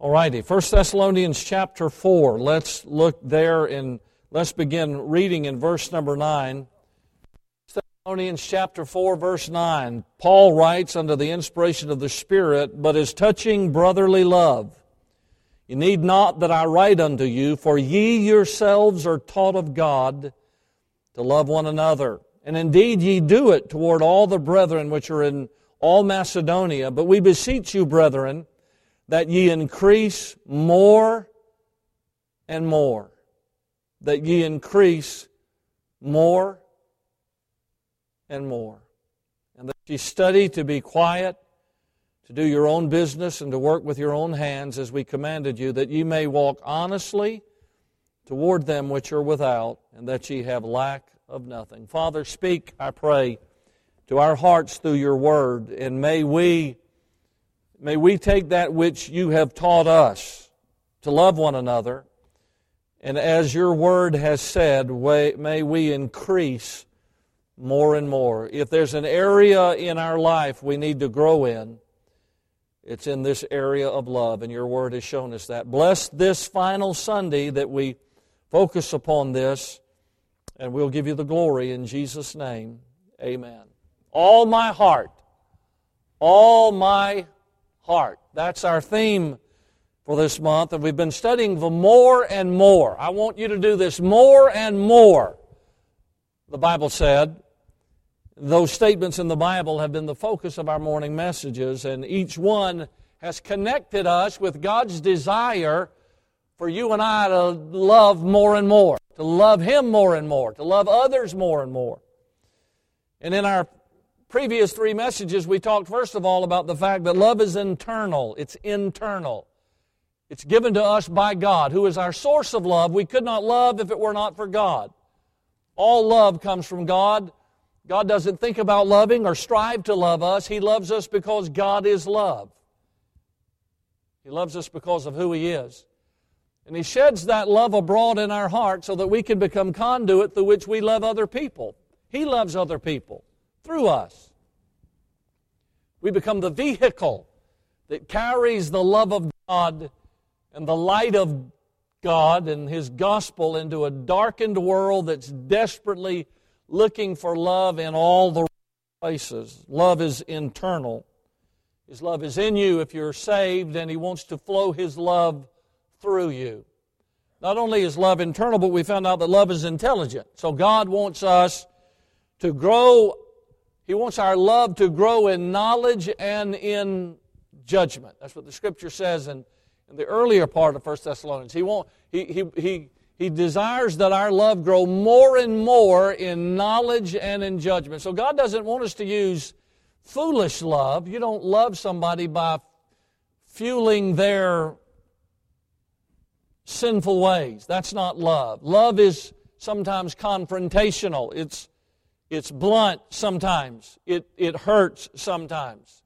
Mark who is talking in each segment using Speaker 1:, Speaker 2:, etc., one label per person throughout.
Speaker 1: All righty, 1 Thessalonians chapter 4. Let's look there and let's begin reading in verse number 9. Thessalonians chapter 4, verse 9. Paul writes under the inspiration of the Spirit, but as touching brotherly love, you need not that I write unto you, for ye yourselves are taught of God to love one another. And indeed ye do it toward all the brethren which are in all Macedonia. But we beseech you, brethren, that ye increase more and more. That ye increase more and more. And that ye study to be quiet, to do your own business, and to work with your own hands as we commanded you, that ye may walk honestly toward them which are without, and that ye have lack of nothing. Father, speak, I pray, to our hearts through your word, and may we May we take that which you have taught us to love one another, and as your word has said, may we increase more and more. If there's an area in our life we need to grow in, it's in this area of love, and your word has shown us that. Bless this final Sunday that we focus upon this, and we'll give you the glory in Jesus' name. Amen. All my heart, all my heart. That's our theme for this month, and we've been studying the more and more. I want you to do this more and more, the Bible said. Those statements in the Bible have been the focus of our morning messages, and each one has connected us with God's desire for you and I to love more and more, to love Him more and more, to love others more and more. And in our previous three messages, we talked first of all about the fact that love is internal. It's internal. It's given to us by God, who is our source of love. We could not love if it were not for God. All love comes from God. God doesn't think about loving or strive to love us. He loves us because God is love. He loves us because of who He is. And He sheds that love abroad in our heart so that we can become conduit through which we love other people. He loves other people through us. We become the vehicle that carries the love of God and the light of God and His gospel into a darkened world that's desperately looking for love in all the places. Love is internal. His love is in you if you're saved, and He wants to flow His love through you. Not only is love internal, but we found out that love is intelligent. So God wants us to grow he wants our love to grow in knowledge and in judgment. That's what the scripture says in, in the earlier part of 1 Thessalonians. He, won't, he, he, he, he desires that our love grow more and more in knowledge and in judgment. So God doesn't want us to use foolish love. You don't love somebody by fueling their sinful ways. That's not love. Love is sometimes confrontational. It's it's blunt sometimes. It, it hurts sometimes.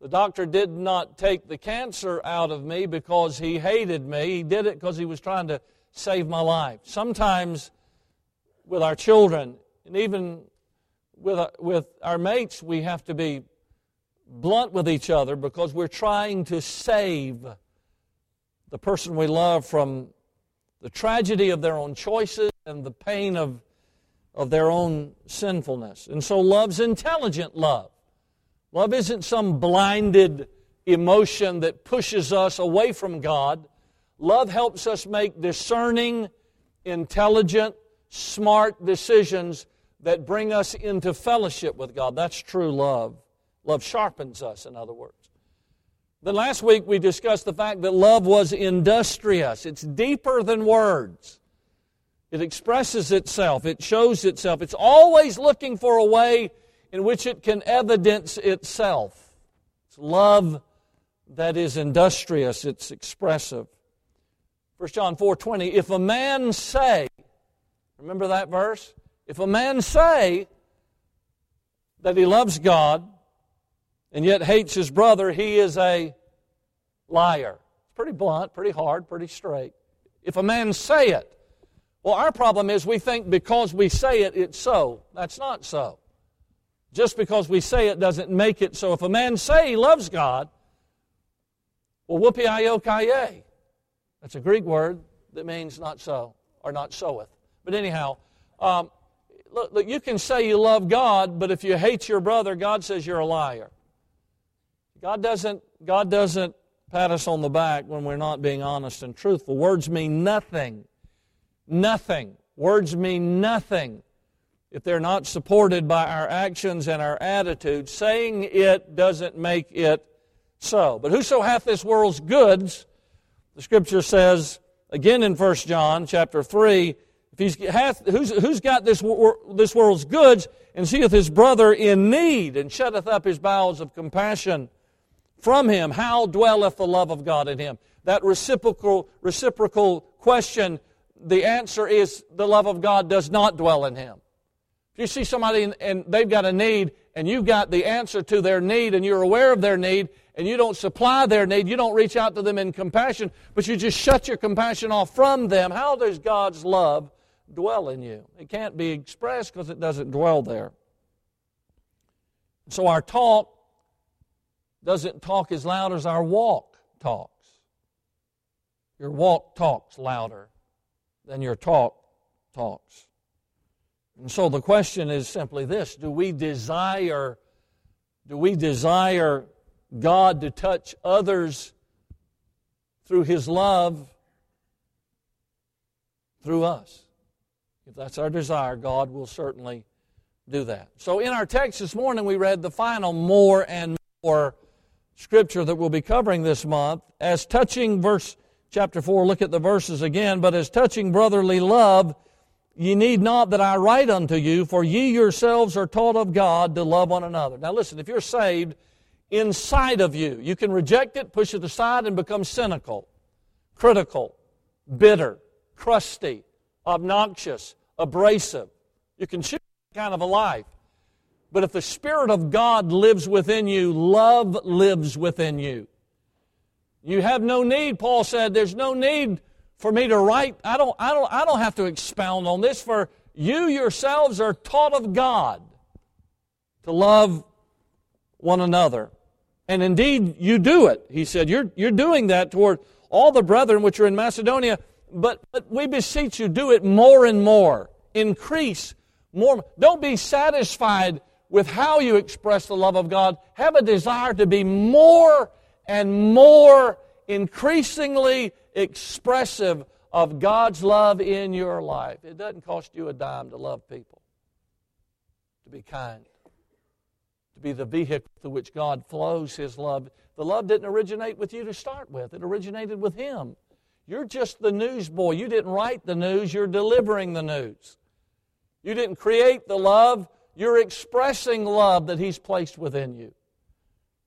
Speaker 1: The doctor did not take the cancer out of me because he hated me. He did it because he was trying to save my life. Sometimes with our children and even with, uh, with our mates, we have to be blunt with each other because we're trying to save the person we love from the tragedy of their own choices and the pain of of their own sinfulness. And so love's intelligent love. Love isn't some blinded emotion that pushes us away from God. Love helps us make discerning, intelligent, smart decisions that bring us into fellowship with God. That's true love. Love sharpens us, in other words. Then last week we discussed the fact that love was industrious. It's deeper than words. It expresses itself, it shows itself. It's always looking for a way in which it can evidence itself. It's love that is industrious, it's expressive. 1 John 4:20 If a man say, remember that verse? If a man say that he loves God and yet hates his brother, he is a liar. It's pretty blunt, pretty hard, pretty straight. If a man say it, well, our problem is we think because we say it, it's so. That's not so. Just because we say it doesn't make it so. If a man say he loves God, Well, whoopee That's a Greek word that means not so, or not soweth. But anyhow, um, look, look, you can say you love God, but if you hate your brother, God says you're a liar. God doesn't, God doesn't pat us on the back when we're not being honest and truthful. Words mean nothing. Nothing. Words mean nothing if they're not supported by our actions and our attitudes. Saying it doesn't make it so. But whoso hath this world's goods, the scripture says again in 1 John chapter 3, if he's hath, who's, who's got this, this world's goods and seeth his brother in need and shutteth up his bowels of compassion from him, how dwelleth the love of God in him? That reciprocal, reciprocal question, the answer is the love of God does not dwell in him. If you see somebody and they've got a need and you've got the answer to their need and you're aware of their need and you don't supply their need, you don't reach out to them in compassion, but you just shut your compassion off from them, how does God's love dwell in you? It can't be expressed because it doesn't dwell there. So our talk doesn't talk as loud as our walk talks. Your walk talks louder than your talk talks. And so the question is simply this do we desire do we desire God to touch others through his love through us? If that's our desire, God will certainly do that. So in our text this morning we read the final more and more scripture that we'll be covering this month. As touching verse chapter 4, look at the verses again. But as touching brotherly love, ye need not that I write unto you, for ye yourselves are taught of God to love one another. Now listen, if you're saved, inside of you, you can reject it, push it aside, and become cynical, critical, bitter, crusty, obnoxious, abrasive. You can choose that kind of a life. But if the Spirit of God lives within you, love lives within you. You have no need, Paul said, there's no need for me to write. I don't, I don't, I don't have to expound on this, for you yourselves are taught of God to love one another. And indeed, you do it. He said, You're, you're doing that toward all the brethren which are in Macedonia, but, but we beseech you, do it more and more. Increase more. Don't be satisfied with how you express the love of God, have a desire to be more and more increasingly expressive of God's love in your life. It doesn't cost you a dime to love people, to be kind, to be the vehicle through which God flows His love. The love didn't originate with you to start with, it originated with Him. You're just the newsboy. You didn't write the news, you're delivering the news. You didn't create the love, you're expressing love that He's placed within you.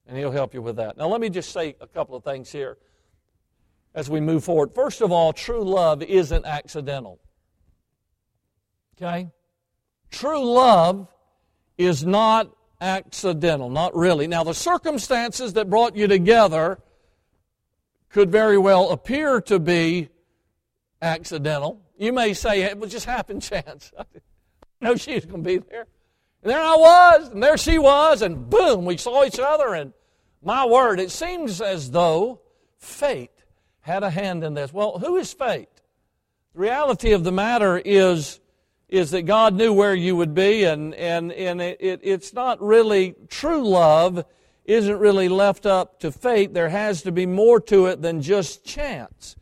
Speaker 1: And He'll help you with that. Now, let me just say a couple of things here as we move forward. First of all, true love isn't accidental. Okay? True love is not accidental, not really. Now, the circumstances that brought you together could very well appear to be accidental. You may say it was just happen chance. no, she's going to be there. And there I was, and there she was, and boom, we saw each other. And my word, it seems as though fate had a hand in this. Well, who is fate? The reality of the matter is, is that God knew where you would be, and, and, and it, it, it's not really true love, isn't really left up to fate. There has to be more to it than just chance.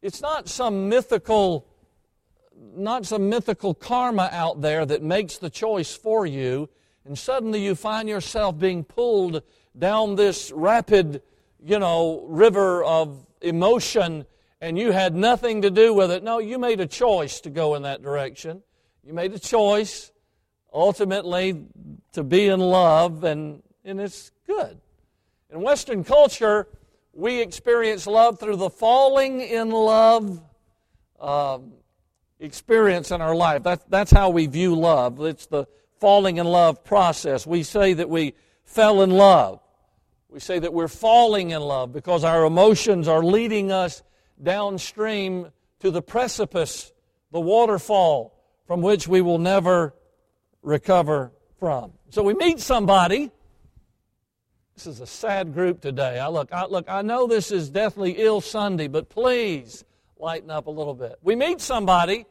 Speaker 1: It's not some mythical not some mythical karma out there that makes the choice for you, and suddenly you find yourself being pulled down this rapid, you know, river of emotion, and you had nothing to do with it. No, you made a choice to go in that direction. You made a choice, ultimately, to be in love, and, and it's good. In Western culture, we experience love through the falling in love um, experience in our life. That's, that's how we view love. It's the falling in love process. We say that we fell in love. We say that we're falling in love because our emotions are leading us downstream to the precipice, the waterfall from which we will never recover from. So we meet somebody This is a sad group today. I look, I look, I know this is deathly ill Sunday, but please lighten up a little bit. We meet somebody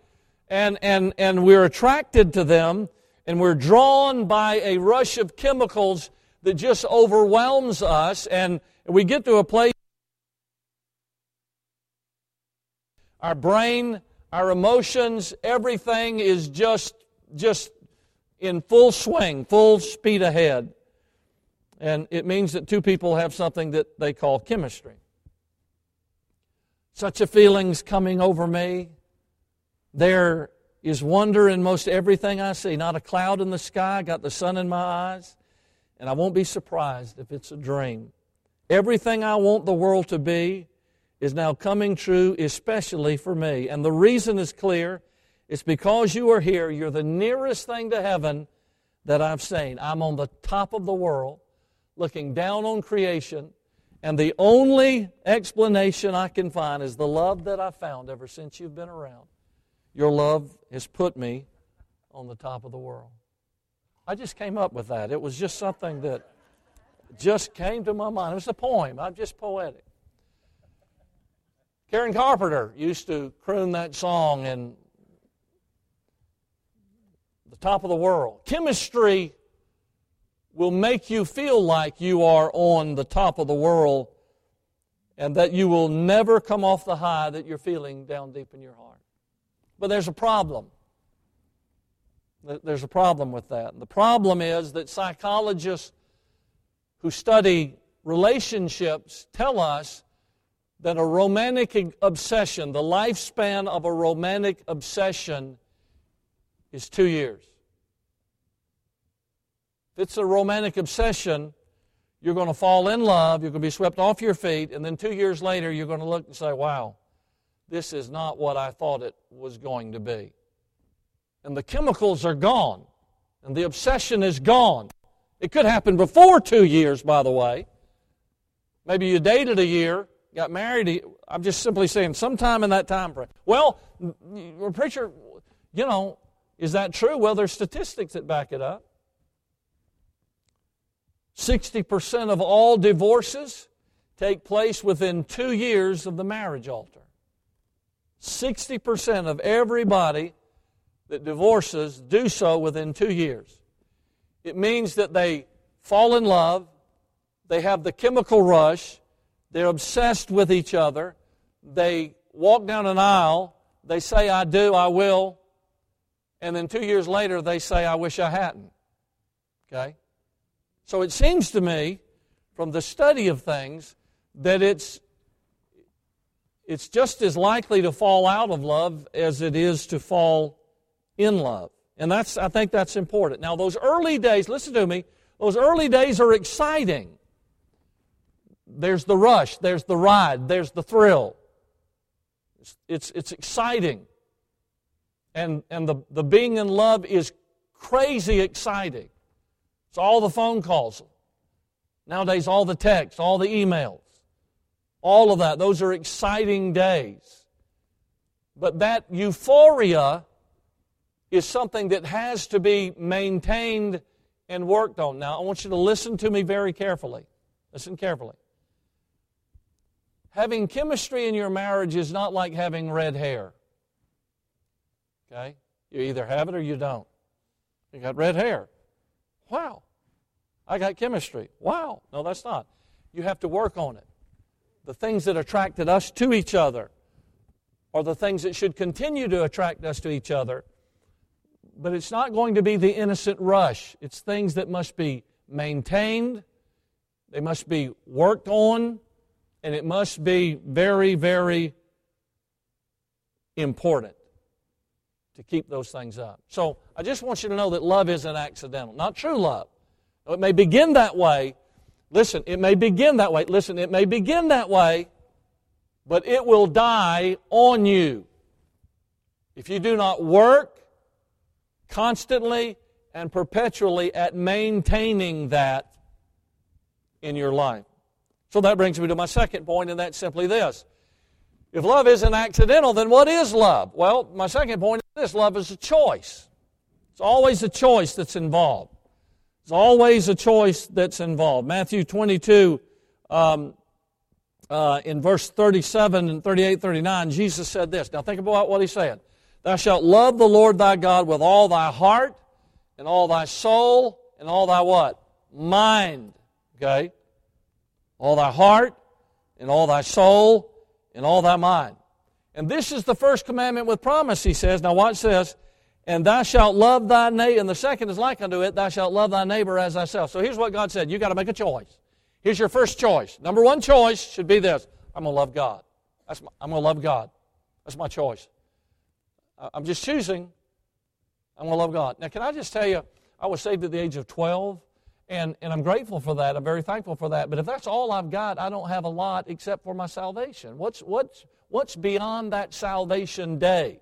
Speaker 1: and, and, and we're attracted to them and we're drawn by a rush of chemicals that just overwhelms us and we get to a place our brain our emotions everything is just just in full swing full speed ahead and it means that two people have something that they call chemistry. Such a feeling's coming over me. There is wonder in most everything I see. Not a cloud in the sky, got the sun in my eyes, and I won't be surprised if it's a dream. Everything I want the world to be is now coming true, especially for me. And the reason is clear it's because you are here. You're the nearest thing to heaven that I've seen. I'm on the top of the world looking down on creation, and the only explanation I can find is the love that I found ever since you've been around. Your love has put me on the top of the world. I just came up with that. It was just something that just came to my mind. It was a poem. I'm just poetic. Karen Carpenter used to croon that song in the top of the world. Chemistry will make you feel like you are on the top of the world and that you will never come off the high that you're feeling down deep in your heart. But there's a problem. There's a problem with that. The problem is that psychologists who study relationships tell us that a romantic obsession, the lifespan of a romantic obsession, is two years. If it's a romantic obsession, you're going to fall in love, you're going to be swept off your feet, and then two years later, you're going to look and say, wow, this is not what I thought it was going to be. And the chemicals are gone, and the obsession is gone. It could happen before two years, by the way. Maybe you dated a year, got married. I'm just simply saying, sometime in that time frame. Well, preacher, you know, is that true? Well, there's statistics that back it up. 60% of all divorces take place within two years of the marriage altar. 60% of everybody that divorces do so within two years. It means that they fall in love, they have the chemical rush, they're obsessed with each other, they walk down an aisle, they say, I do, I will, and then two years later they say, I wish I hadn't. Okay? So it seems to me, from the study of things, that it's, it's just as likely to fall out of love as it is to fall in love. And that's, I think that's important. Now, those early days, listen to me, those early days are exciting. There's the rush, there's the ride, there's the thrill. It's, it's, it's exciting. And, and the, the being in love is crazy exciting. It's all the phone calls. Nowadays, all the texts, all the emails, all of that. Those are exciting days. But that euphoria is something that has to be maintained and worked on. Now, I want you to listen to me very carefully. Listen carefully. Having chemistry in your marriage is not like having red hair. Okay? You either have it or you don't. You got red hair. Wow, I got chemistry. Wow. No, that's not. You have to work on it. The things that attracted us to each other are the things that should continue to attract us to each other. But it's not going to be the innocent rush. It's things that must be maintained, they must be worked on, and it must be very, very important to keep those things up. So I just want you to know that love isn't accidental, not true love. It may begin that way. Listen, it may begin that way. Listen, it may begin that way, but it will die on you if you do not work constantly and perpetually at maintaining that in your life. So that brings me to my second point, and that's simply this if love isn't accidental, then what is love? Well, my second point is this love is a choice. It's always a choice that's involved. It's always a choice that's involved. Matthew 22, um, uh, in verse 37 and 38, 39, Jesus said this. Now think about what he said. Thou shalt love the Lord thy God with all thy heart and all thy soul and all thy what? Mind. Okay? All thy heart and all thy soul and all thy mind. And this is the first commandment with promise, he says. Now watch this. And thou shalt love thy neighbor. And the second is like unto it, thou shalt love thy neighbor as thyself. So here's what God said. you got to make a choice. Here's your first choice. Number one choice should be this. I'm going to love God. My, I'm going to love God. That's my choice. I'm just choosing. I'm going to love God. Now, can I just tell you, I was saved at the age of 12, and, and I'm grateful for that. I'm very thankful for that. But if that's all I've got, I don't have a lot except for my salvation. What's, what's, what's beyond that salvation day?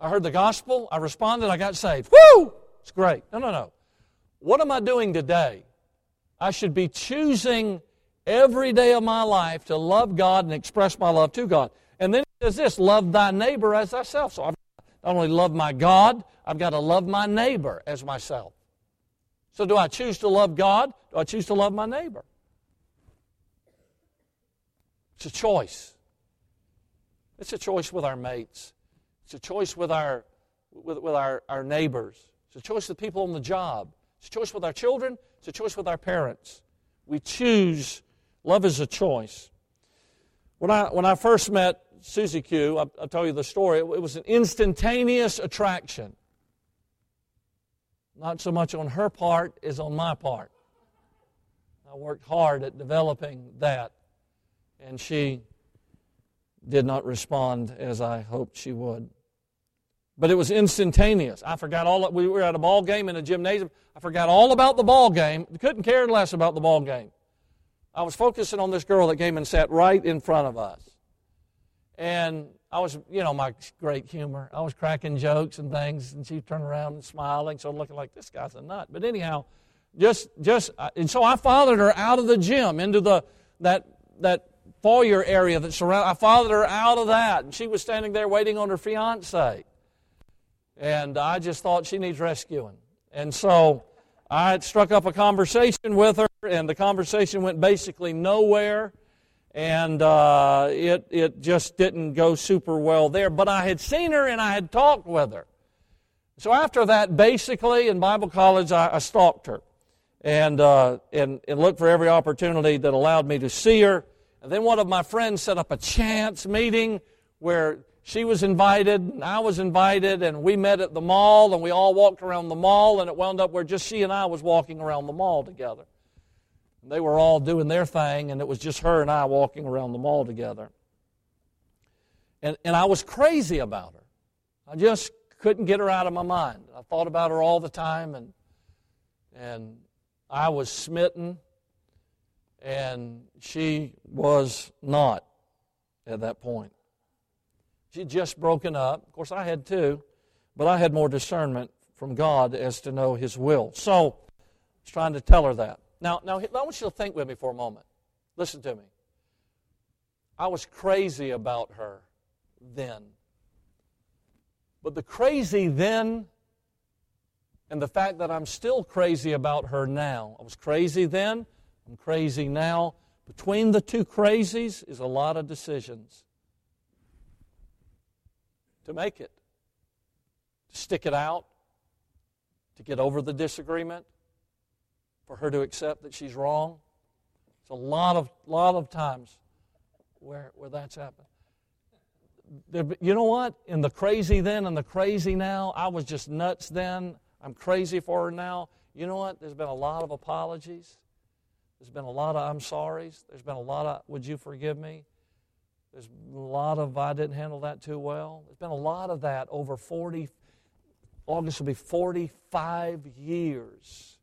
Speaker 1: I heard the gospel, I responded, I got saved. Woo! It's great. No, no, no. What am I doing today? I should be choosing every day of my life to love God and express my love to God. And then it says this love thy neighbor as thyself. So I've not only love my God, I've got to love my neighbor as myself. So do I choose to love God? Do I choose to love my neighbor? It's a choice. It's a choice with our mates. It's a choice with our with, with our, our neighbors. It's a choice with people on the job. It's a choice with our children. It's a choice with our parents. We choose. Love is a choice. When I, when I first met Susie Q, I'll, I'll tell you the story. It, it was an instantaneous attraction. Not so much on her part as on my part. I worked hard at developing that, and she did not respond as I hoped she would. But it was instantaneous. I forgot all. We were at a ball game in a gymnasium. I forgot all about the ball game. Couldn't care less about the ball game. I was focusing on this girl that came and sat right in front of us. And I was, you know, my great humor. I was cracking jokes and things, and she turned around and smiling, so looking like this guy's a nut. But anyhow, just, just, and so I followed her out of the gym into the that that foyer area that surround. I followed her out of that, and she was standing there waiting on her fiance. And I just thought she needs rescuing, and so I struck up a conversation with her, and the conversation went basically nowhere and uh, it, it just didn't go super well there. But I had seen her and I had talked with her. So after that, basically, in Bible college, I, I stalked her and, uh, and, and looked for every opportunity that allowed me to see her. And then one of my friends set up a chance meeting where she was invited and I was invited, and we met at the mall and we all walked around the mall, and it wound up where just she and I was walking around the mall together. They were all doing their thing, and it was just her and I walking around the mall together. And, and I was crazy about her. I just couldn't get her out of my mind. I thought about her all the time, and, and I was smitten, and she was not at that point. She'd just broken up. Of course, I had too, but I had more discernment from God as to know His will. So I was trying to tell her that. Now, now I want you to think with me for a moment. Listen to me. I was crazy about her then. But the crazy then and the fact that I'm still crazy about her now. I was crazy then, I'm crazy now. Between the two crazies is a lot of decisions to make it, to stick it out, to get over the disagreement, for her to accept that she's wrong. It's a lot of, lot of times where, where that's happened. There, you know what? In the crazy then and the crazy now, I was just nuts then. I'm crazy for her now. You know what? There's been a lot of apologies. There's been a lot of I'm sorry's. There's been a lot of would you forgive me? There's a lot of I didn't handle that too well. There's been a lot of that over 40, August will be 45 years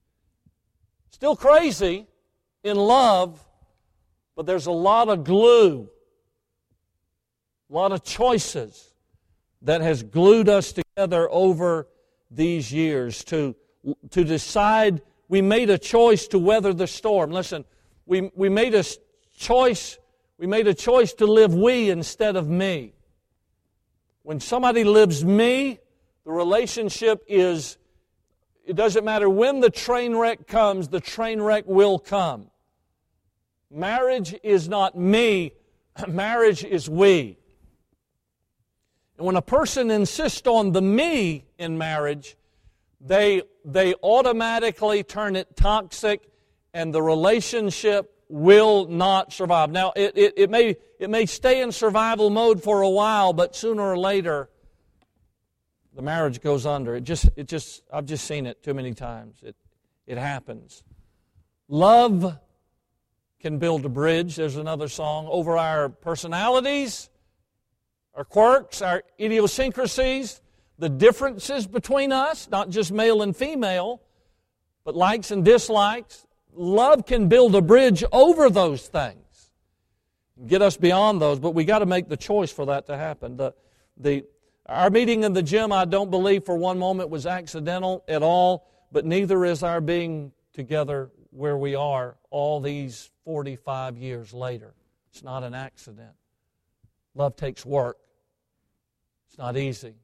Speaker 1: Still crazy in love, but there's a lot of glue, a lot of choices that has glued us together over these years to, to decide. We made a choice to weather the storm. Listen, we, we made a choice. We made a choice to live we instead of me. When somebody lives me, the relationship is it doesn't matter when the train wreck comes, the train wreck will come. Marriage is not me, marriage is we. And when a person insists on the me in marriage, they, they automatically turn it toxic and the relationship will not survive. Now, it, it, it, may, it may stay in survival mode for a while, but sooner or later, the marriage goes under. It just, it just, I've just seen it too many times. It, it happens. Love can build a bridge, there's another song, over our personalities, our quirks, our idiosyncrasies, the differences between us, not just male and female, but likes and dislikes. Love can build a bridge over those things, get us beyond those, but we got to make the choice for that to happen. The, the, our meeting in the gym, I don't believe for one moment was accidental at all, but neither is our being together where we are all these 45 years later. It's not an accident. Love takes work. It's not easy.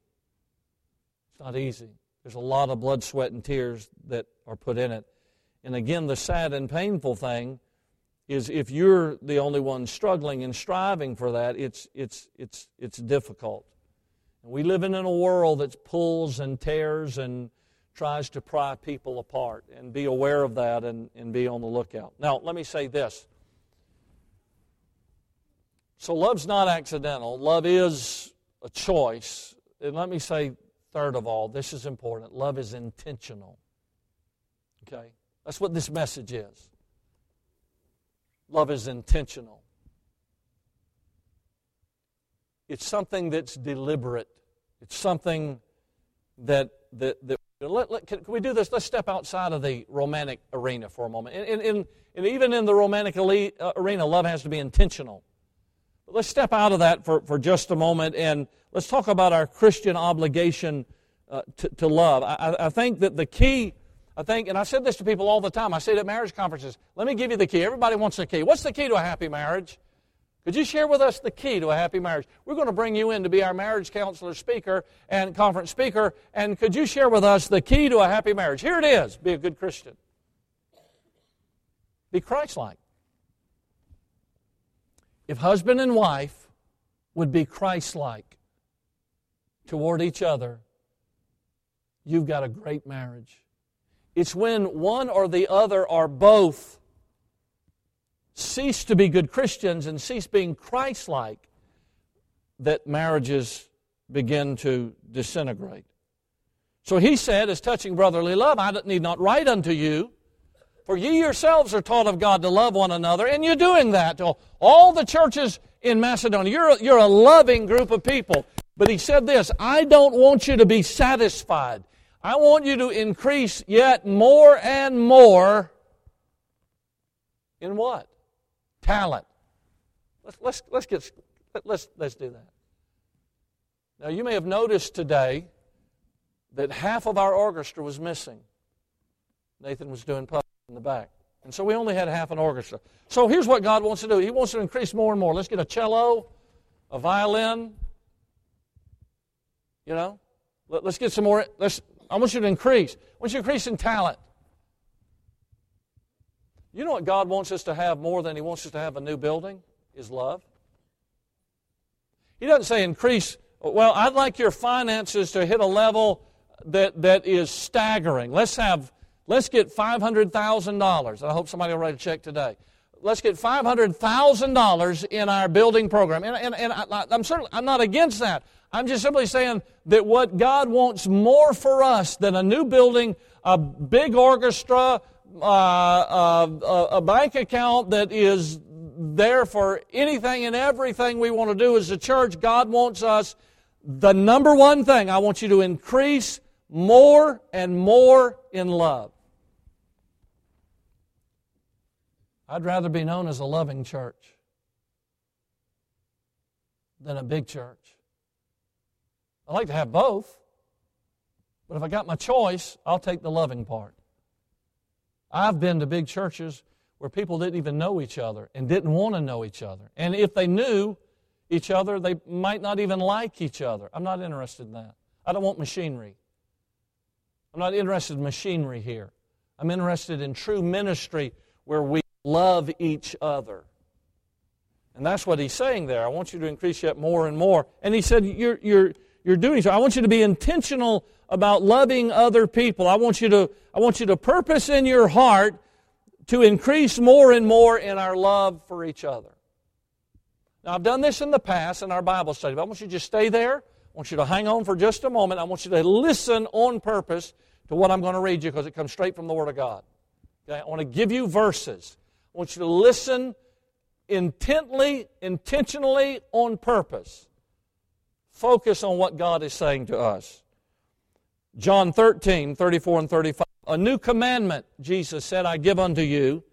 Speaker 1: It's not easy. There's a lot of blood, sweat, and tears that are put in it. And again, the sad and painful thing is if you're the only one struggling and striving for that, it's, it's, it's, it's difficult. And we live in a world that pulls and tears and tries to pry people apart. And be aware of that and, and be on the lookout. Now, let me say this. So, love's not accidental. Love is a choice. And let me say, third of all, this is important love is intentional. Okay? That's what this message is. Love is intentional. It's something that's deliberate. It's something that that that let, let, can, can, we do this? Let's step outside of the romantic arena for a moment. In, in, in even in the romantic elite, uh, arena, love has to be intentional. But let's step out of that for, for just a moment and let's talk about our Christian obligation uh, to, to, love. I, I think that the key I think, and I said this to people all the time. I say it at marriage conferences. Let me give you the key. Everybody wants the key. What's the key to a happy marriage? Could you share with us the key to a happy marriage? We're going to bring you in to be our marriage counselor speaker and conference speaker. And could you share with us the key to a happy marriage? Here it is be a good Christian, be Christ like. If husband and wife would be Christ like toward each other, you've got a great marriage. It's when one or the other or both cease to be good Christians and cease being Christ like that marriages begin to disintegrate. So he said, as touching brotherly love, I need not write unto you, for ye yourselves are taught of God to love one another, and you're doing that to all the churches in Macedonia. You're a, you're a loving group of people. But he said this I don't want you to be satisfied. I want you to increase yet more and more in what? Talent. Let's, let's, let's, get, let's, let's do that. Now, you may have noticed today that half of our orchestra was missing. Nathan was doing puppets in the back. And so we only had half an orchestra. So here's what God wants to do He wants to increase more and more. Let's get a cello, a violin, you know. Let, us get some more. Let's I want you to increase. I want you to increase in talent. You know what God wants us to have more than He wants us to have a new building? Is love. He doesn't say increase, well, I'd like your finances to hit a level that, that is staggering. Let's have, let's get $500,000. I hope somebody will write a check today. Let's get $500,000 in our building program. And, and, and I, I'm certainly, I'm not against that. I'm just simply saying that what God wants more for us than a new building, a big orchestra, uh, uh, a bank account that is there for anything and everything we want to do as a church, God wants us, the number one thing, I want you to increase more and more in love. I'd rather be known as a loving church than a big church. I like to have both. But if I got my choice, I'll take the loving part. I've been to big churches where people didn't even know each other and didn't want to know each other. And if they knew each other, they might not even like each other. I'm not interested in that. I don't want machinery. I'm not interested in machinery here. I'm interested in true ministry where we love each other. And that's what he's saying there. I want you to increase yet more and more. And he said, You're, you're, you're doing so. I want you to be intentional about loving other people. I want you to, I want you to purpose in your heart to increase more and more in our love for each other. Now, I've done this in the past in our Bible study, but I want you to just stay there. I want you to hang on for just a moment. I want you to listen on purpose to what I'm going to read you because it comes straight from the Word of God. Okay? I want to give you verses. I want you to listen intently, intentionally, on purpose. Focus on what God is saying to us. John 13, 34 and 35. A new commandment, Jesus said, I give unto you,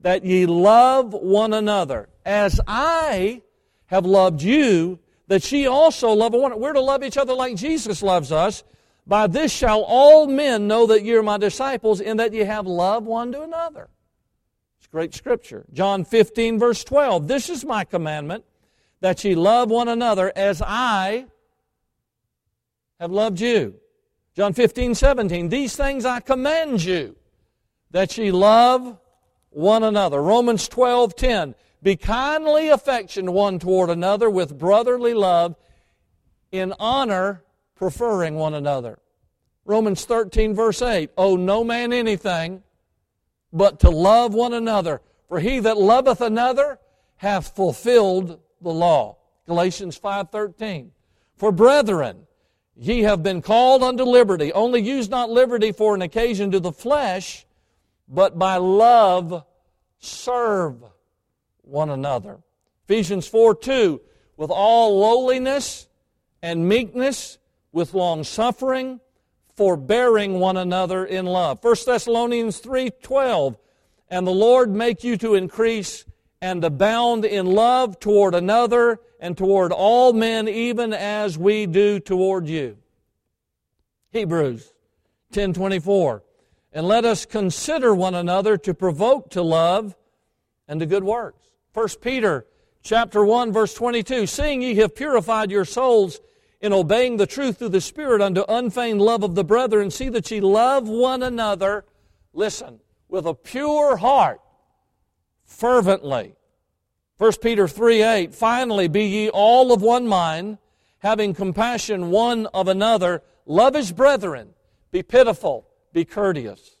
Speaker 1: that ye love one another. As I have loved you, that ye also love one another. We're to love each other like Jesus loves us. By this shall all men know that ye are my disciples, in that ye have love one to another. It's great scripture. John 15, verse 12. This is my commandment, that ye love one another as I have loved you. John 15, 17. These things I command you, that ye love one another. Romans 12, 10. Be kindly affectioned one toward another with brotherly love, in honor preferring one another. Romans 13, verse 8 Owe no man anything but to love one another, for he that loveth another hath fulfilled the law. Galatians 5:13. For brethren, ye have been called unto liberty. Only use not liberty for an occasion to the flesh, but by love serve one another. Ephesians 4 2, with all lowliness and meekness, with long suffering, forbearing one another in love. 1 Thessalonians 3 12, and the Lord make you to increase and abound in love toward another and toward all men, even as we do toward you. Hebrews 10:24 And let us consider one another to provoke to love and to good works. 1 Peter chapter 1 verse 22 Seeing ye have purified your souls in obeying the truth through the Spirit unto unfeigned love of the brethren, see that ye love one another, listen, with a pure heart, fervently. 1 Peter 3 8, finally, be ye all of one mind, having compassion one of another, love as brethren, be pitiful, be courteous.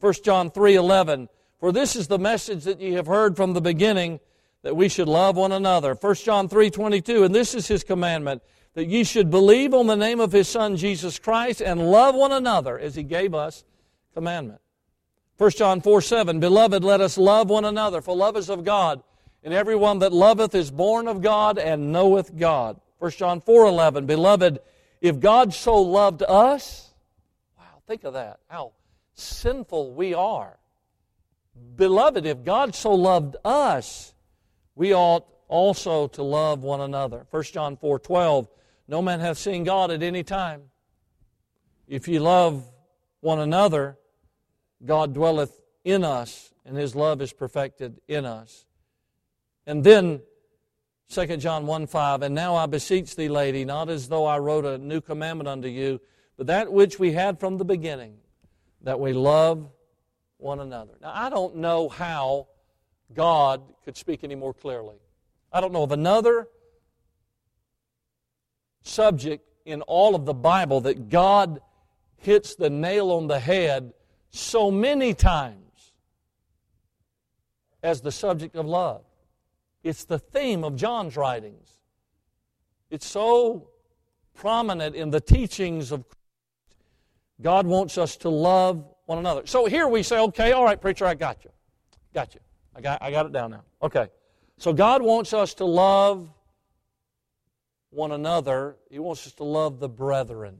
Speaker 1: 1 John 3 11, for this is the message that ye have heard from the beginning, that we should love one another. 1 John 3 22, and this is his commandment, that ye should believe on the name of his Son Jesus Christ and love one another as he gave us commandment. 1 John 4 7, Beloved, let us love one another, for love is of God, and everyone that loveth is born of God and knoweth God. 1 John 4 11, Beloved, if God so loved us, wow, think of that, how sinful we are. Beloved, if God so loved us, we ought also to love one another. 1 John 4 12, no man hath seen God at any time. If ye love one another, God dwelleth in us, and his love is perfected in us. And then 2 John 1 5, and now I beseech thee, lady, not as though I wrote a new commandment unto you, but that which we had from the beginning, that we love one another. Now, I don't know how God could speak any more clearly. I don't know of another subject in all of the Bible that God hits the nail on the head so many times as the subject of love. It's the theme of John's writings. It's so prominent in the teachings of Christ. God wants us to love one another. So here we say, okay, all right, preacher, I got you. Got you. I got, I got it down now. Okay. So God wants us to love one another. He wants us to love the brethren.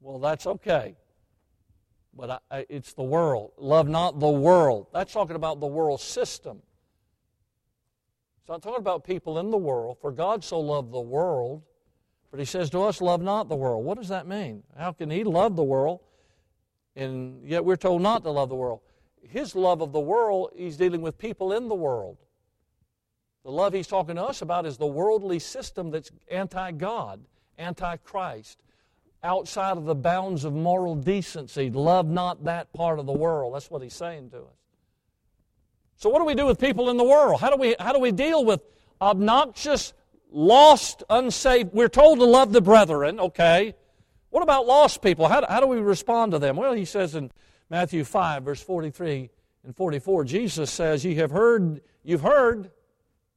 Speaker 1: Well, that's okay. But I, it's the world. Love not the world. That's talking about the world system. So I'm talking about people in the world. For God so loved the world. But he says to us, love not the world. What does that mean? How can he love the world and yet we're told not to love the world. His love of the world, he's dealing with people in the world. The love he's talking to us about is the worldly system that's anti God, anti Christ. Outside of the bounds of moral decency. Love not that part of the world. That's what he's saying to us. So, what do we do with people in the world? How do we, how do we deal with obnoxious, lost, unsaved? We're told to love the brethren, okay. What about lost people? How, how do we respond to them? Well, he says in Matthew 5, verse 43 and 44, Jesus says, You have heard, you've heard.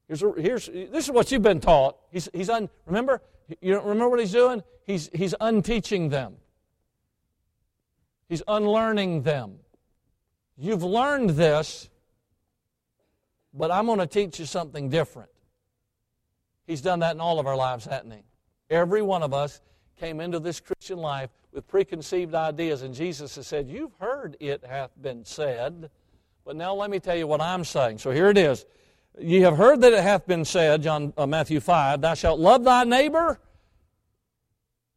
Speaker 1: Here's, here's, this is what you've been taught. He's, he's un, remember, you don't remember what he's doing? He's, he's unteaching them. He's unlearning them. You've learned this, but I'm going to teach you something different. He's done that in all of our lives, hasn't he? Every one of us came into this Christian life with preconceived ideas, and Jesus has said, You've heard it hath been said, but now let me tell you what I'm saying. So here it is. Ye have heard that it hath been said, John uh, Matthew 5, Thou shalt love thy neighbor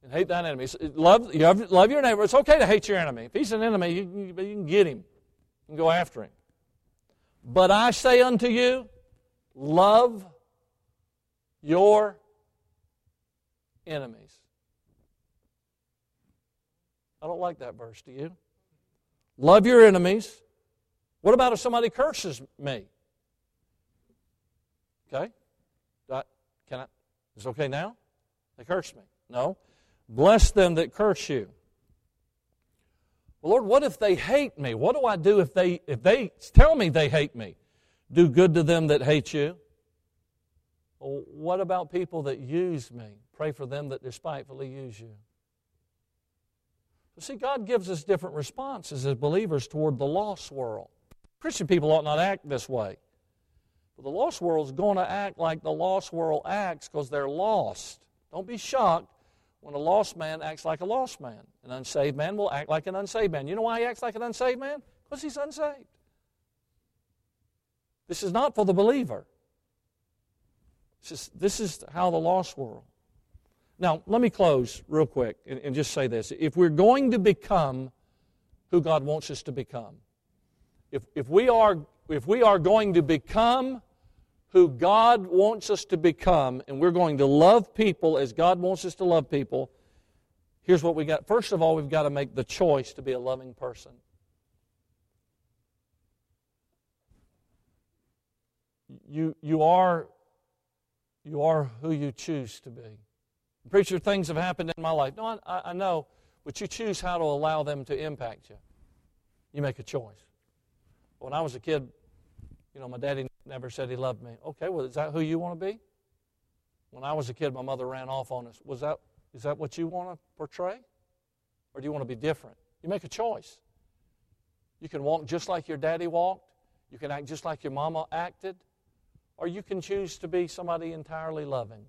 Speaker 1: and hate thine enemy. Love, love your neighbor. It's okay to hate your enemy. If he's an enemy, you, you, can get him and go after him. But I say unto you, love your enemies. I don't like that verse, do you? Love your enemies. What about if somebody curses me? Okay? Can I? Is it okay now? They curse me. No. Bless them that curse you. Well, Lord, what if they hate me? What do I do if they if they tell me they hate me? Do good to them that hate you. Well, what about people that use me? Pray for them that despitefully use you. see, God gives us different responses as believers toward the lost world. Christian people ought not act this way. But the lost world is going to act like the lost world acts because they're lost. Don't be shocked when a lost man acts like a lost man. An unsaved man will act like an unsaved man. You know why he acts like an unsaved man? Because he's unsaved. This is not for the believer. This is, this is how the lost world. Now, let me close real quick and, and just say this. If we're going to become who God wants us to become, if, if, we are, if we are going to become who God wants us to become, and we're going to love people as God wants us to love people, here's what we got. First of all, we've got to make the choice to be a loving person. You, you, are, you are who you choose to be. Preacher, things have happened in my life. No, I, I know, but you choose how to allow them to impact you. You make a choice. When I was a kid, you know, my daddy never said he loved me. Okay, well, is that who you want to be? When I was a kid, my mother ran off on us. Was that, is that what you want to portray? Or do you want to be different? You make a choice. You can walk just like your daddy walked. You can act just like your mama acted. Or you can choose to be somebody entirely loving.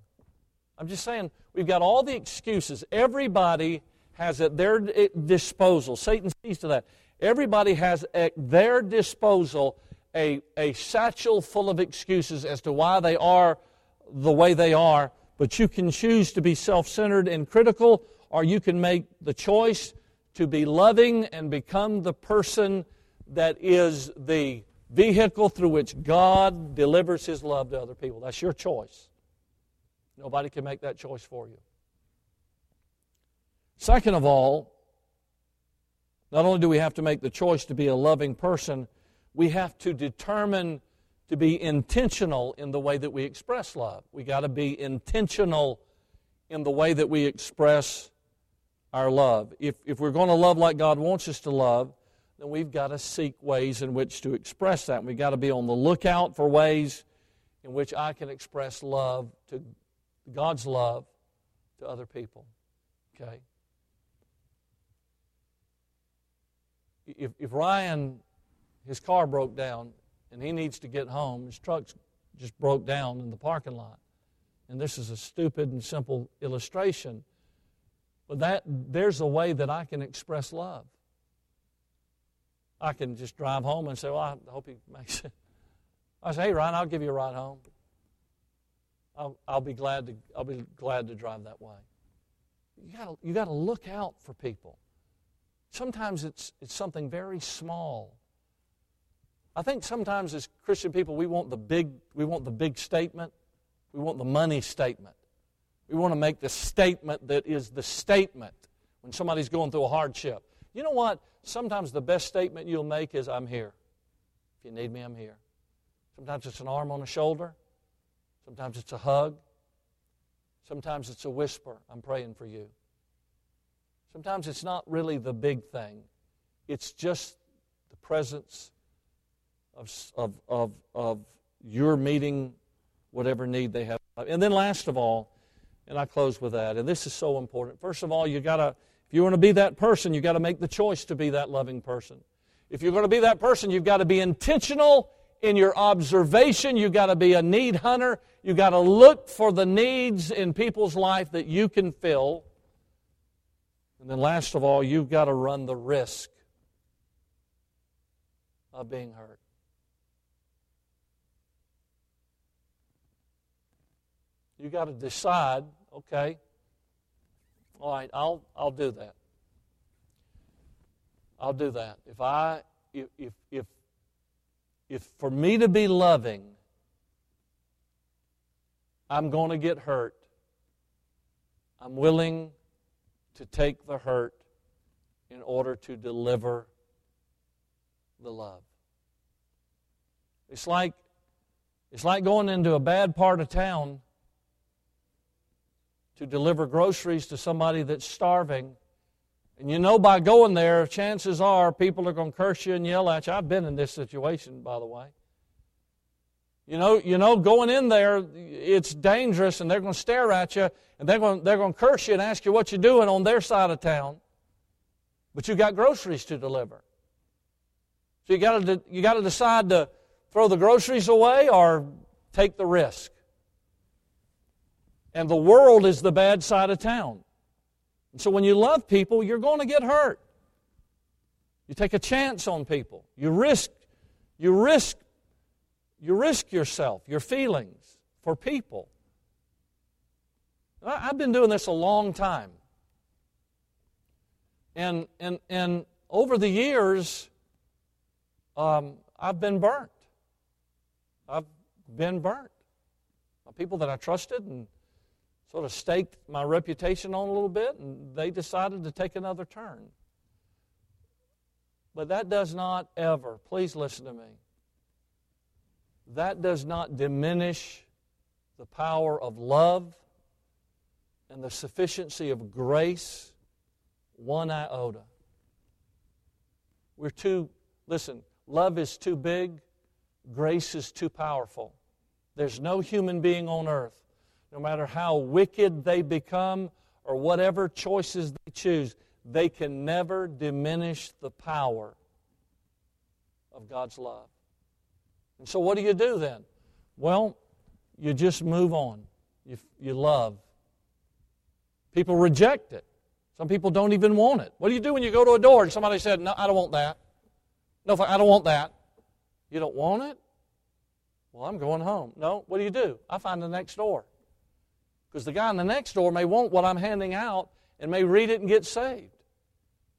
Speaker 1: I'm just saying, we've got all the excuses. Everybody has at their disposal. Satan sees to that. Everybody has at their disposal a, a satchel full of excuses as to why they are the way they are, but you can choose to be self centered and critical, or you can make the choice to be loving and become the person that is the vehicle through which God delivers His love to other people. That's your choice. Nobody can make that choice for you. Second of all, not only do we have to make the choice to be a loving person, we have to determine to be intentional in the way that we express love. We got to be intentional in the way that we express our love. If, if we're going to love like God wants us to love, then we've got to seek ways in which to express that. We've got to be on the lookout for ways in which I can express love to God's love to other people. Okay? If, if Ryan his car broke down and he needs to get home. His truck just broke down in the parking lot. And this is a stupid and simple illustration. But that there's a way that I can express love. I can just drive home and say, Well, I hope he makes it. I say, Hey Ryan, I'll give you a ride home. I'll, I'll be glad to I'll be glad to drive that way. You gotta you gotta look out for people. Sometimes it's it's something very small I think sometimes as Christian people, we want the big, we want the big statement. We want the money statement. We want to make the statement that is the statement. when somebody's going through a hardship. You know what? Sometimes the best statement you'll make is, I'm here. If you need me, I'm here. Sometimes it's an arm on the shoulder. Sometimes it's a hug. Sometimes it's a whisper, I'm praying for you. Sometimes it's not really the big thing, it's just the presence of, of, of, of your meeting whatever need they have. And then, last of all, and I close with that, and this is so important. First of all, you got to, if you want to be that person, you got to make the choice to be that loving person. If you're going to be that person, you've got to be intentional in your observation. You've got to be a need hunter. You've got to look for the needs in people's life that you can fill. And then, last of all, you've got to run the risk of being hurt. You got to decide, okay, all right, I'll, I'll do that. I'll do that. If I, if, if, if, if for me to be loving, I'm going to get hurt, I'm willing to take the hurt in order to deliver the love. It's like, it's like going into a bad part of town to deliver groceries to somebody that's starving. And you know, by going there, chances are people are going to curse you and yell at you. I've been in this situation, by the way. You know, you know, going in there, it's dangerous, and they're going to stare at you, and they're going, they're going to curse you and ask you what you're doing on their side of town. But you got groceries to deliver. So you got to you got to decide to throw the groceries away or take the risk. And the world is the bad side of town. And so when you love people, you're going to get hurt. You take a chance on people. You risk, you risk, you risk yourself, your feelings for people. I've been doing this a long time. And, and, and over the years, um, I've been burnt. I've been burnt. By people that I trusted and sort of staked my reputation on a little bit, and they decided to take another turn. But that does not ever, please listen to me, that does not diminish the power of love and the sufficiency of grace one iota. We're too, listen, love is too big, grace is too powerful. There's no human being on earth no matter how wicked they become or whatever choices they choose, they can never diminish the power of God's love. And so, what do you do then? Well, you just move on. You, you love. People reject it. Some people don't even want it. What do you do when you go to a door and somebody said, No, I don't want that? No, I don't want that. You don't want it? Well, I'm going home. No, what do you do? I find the next door. Because the guy in the next door may want what I'm handing out and may read it and get saved.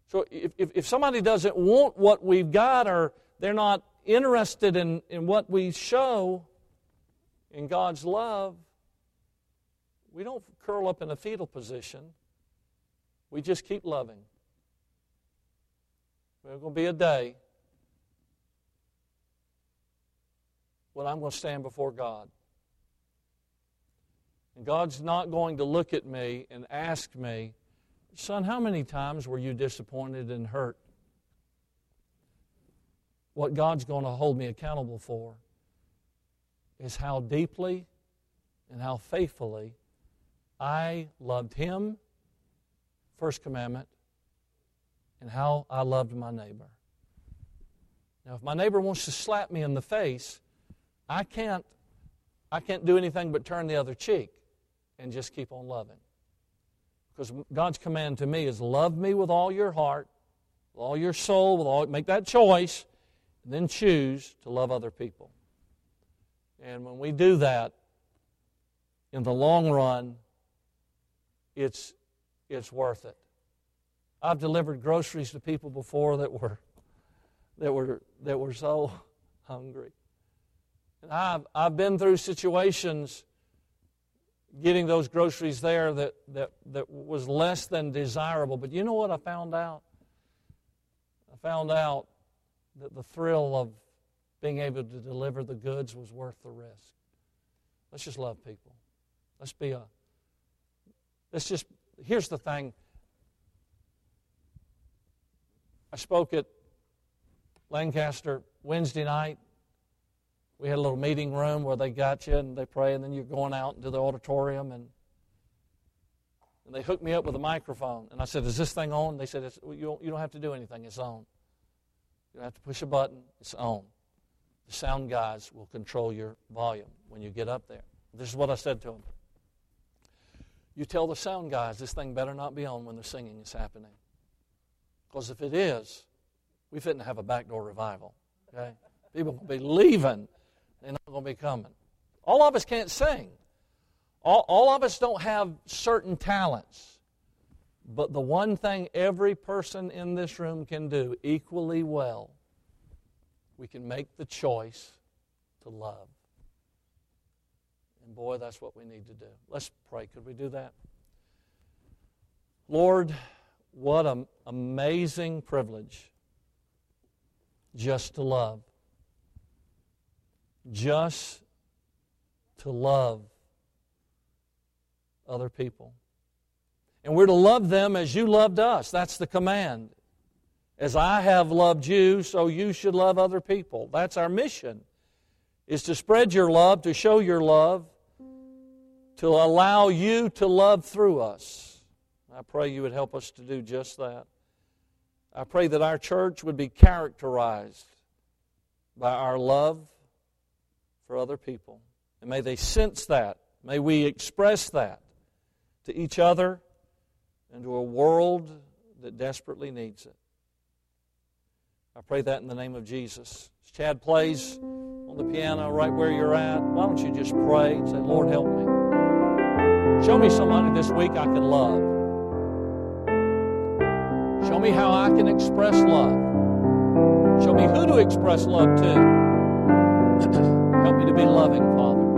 Speaker 1: So if, if, if somebody doesn't want what we've got or they're not interested in, in what we show in God's love, we don't curl up in a fetal position. We just keep loving. There's going to be a day when I'm going to stand before God. And God's not going to look at me and ask me, Son, how many times were you disappointed and hurt? What God's going to hold me accountable for is how deeply and how faithfully I loved Him, first commandment, and how I loved my neighbor. Now, if my neighbor wants to slap me in the face, I can't, I can't do anything but turn the other cheek and just keep on loving. Because God's command to me is love me with all your heart, with all your soul, with all make that choice, and then choose to love other people. And when we do that, in the long run, it's it's worth it. I've delivered groceries to people before that were that were that were so hungry. And I've I've been through situations getting those groceries there that, that, that was less than desirable. But you know what I found out? I found out that the thrill of being able to deliver the goods was worth the risk. Let's just love people. Let's be a. Let's just. Here's the thing. I spoke at Lancaster Wednesday night. We had a little meeting room where they got you and they pray, and then you're going out into the auditorium and and they hooked me up with a microphone. And I said, "Is this thing on?" They said, you, don't, "You don't have to do anything. It's on. You don't have to push a button. It's on." The sound guys will control your volume when you get up there. This is what I said to them. You tell the sound guys this thing better not be on when the singing is happening. Because if it is, we fitting to have a backdoor revival. Okay? People will be leaving. They're not going to be coming. All of us can't sing. All, all of us don't have certain talents. But the one thing every person in this room can do equally well we can make the choice to love. And boy, that's what we need to do. Let's pray. Could we do that? Lord, what an amazing privilege just to love. Just to love other people. And we're to love them as you loved us. That's the command. As I have loved you, so you should love other people. That's our mission, is to spread your love, to show your love, to allow you to love through us. I pray you would help us to do just that. I pray that our church would be characterized by our love for other people. And may they sense that. May we express that to each other and to a world that desperately needs it. I pray that in the name of Jesus. As Chad plays on the piano right where you're at, why don't you just pray and say, Lord, help me. Show me somebody this week I can love. Show me how I can express love. Show me who to express love to. help me to be loving, Father.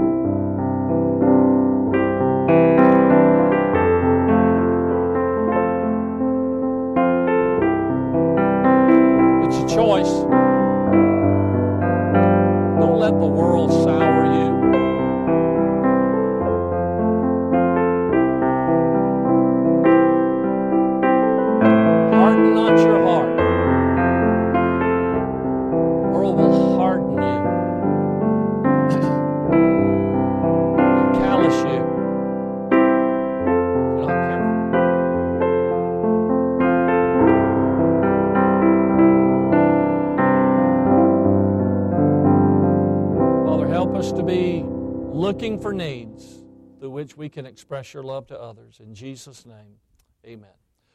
Speaker 1: Which we can express your love to others. In Jesus' name, amen.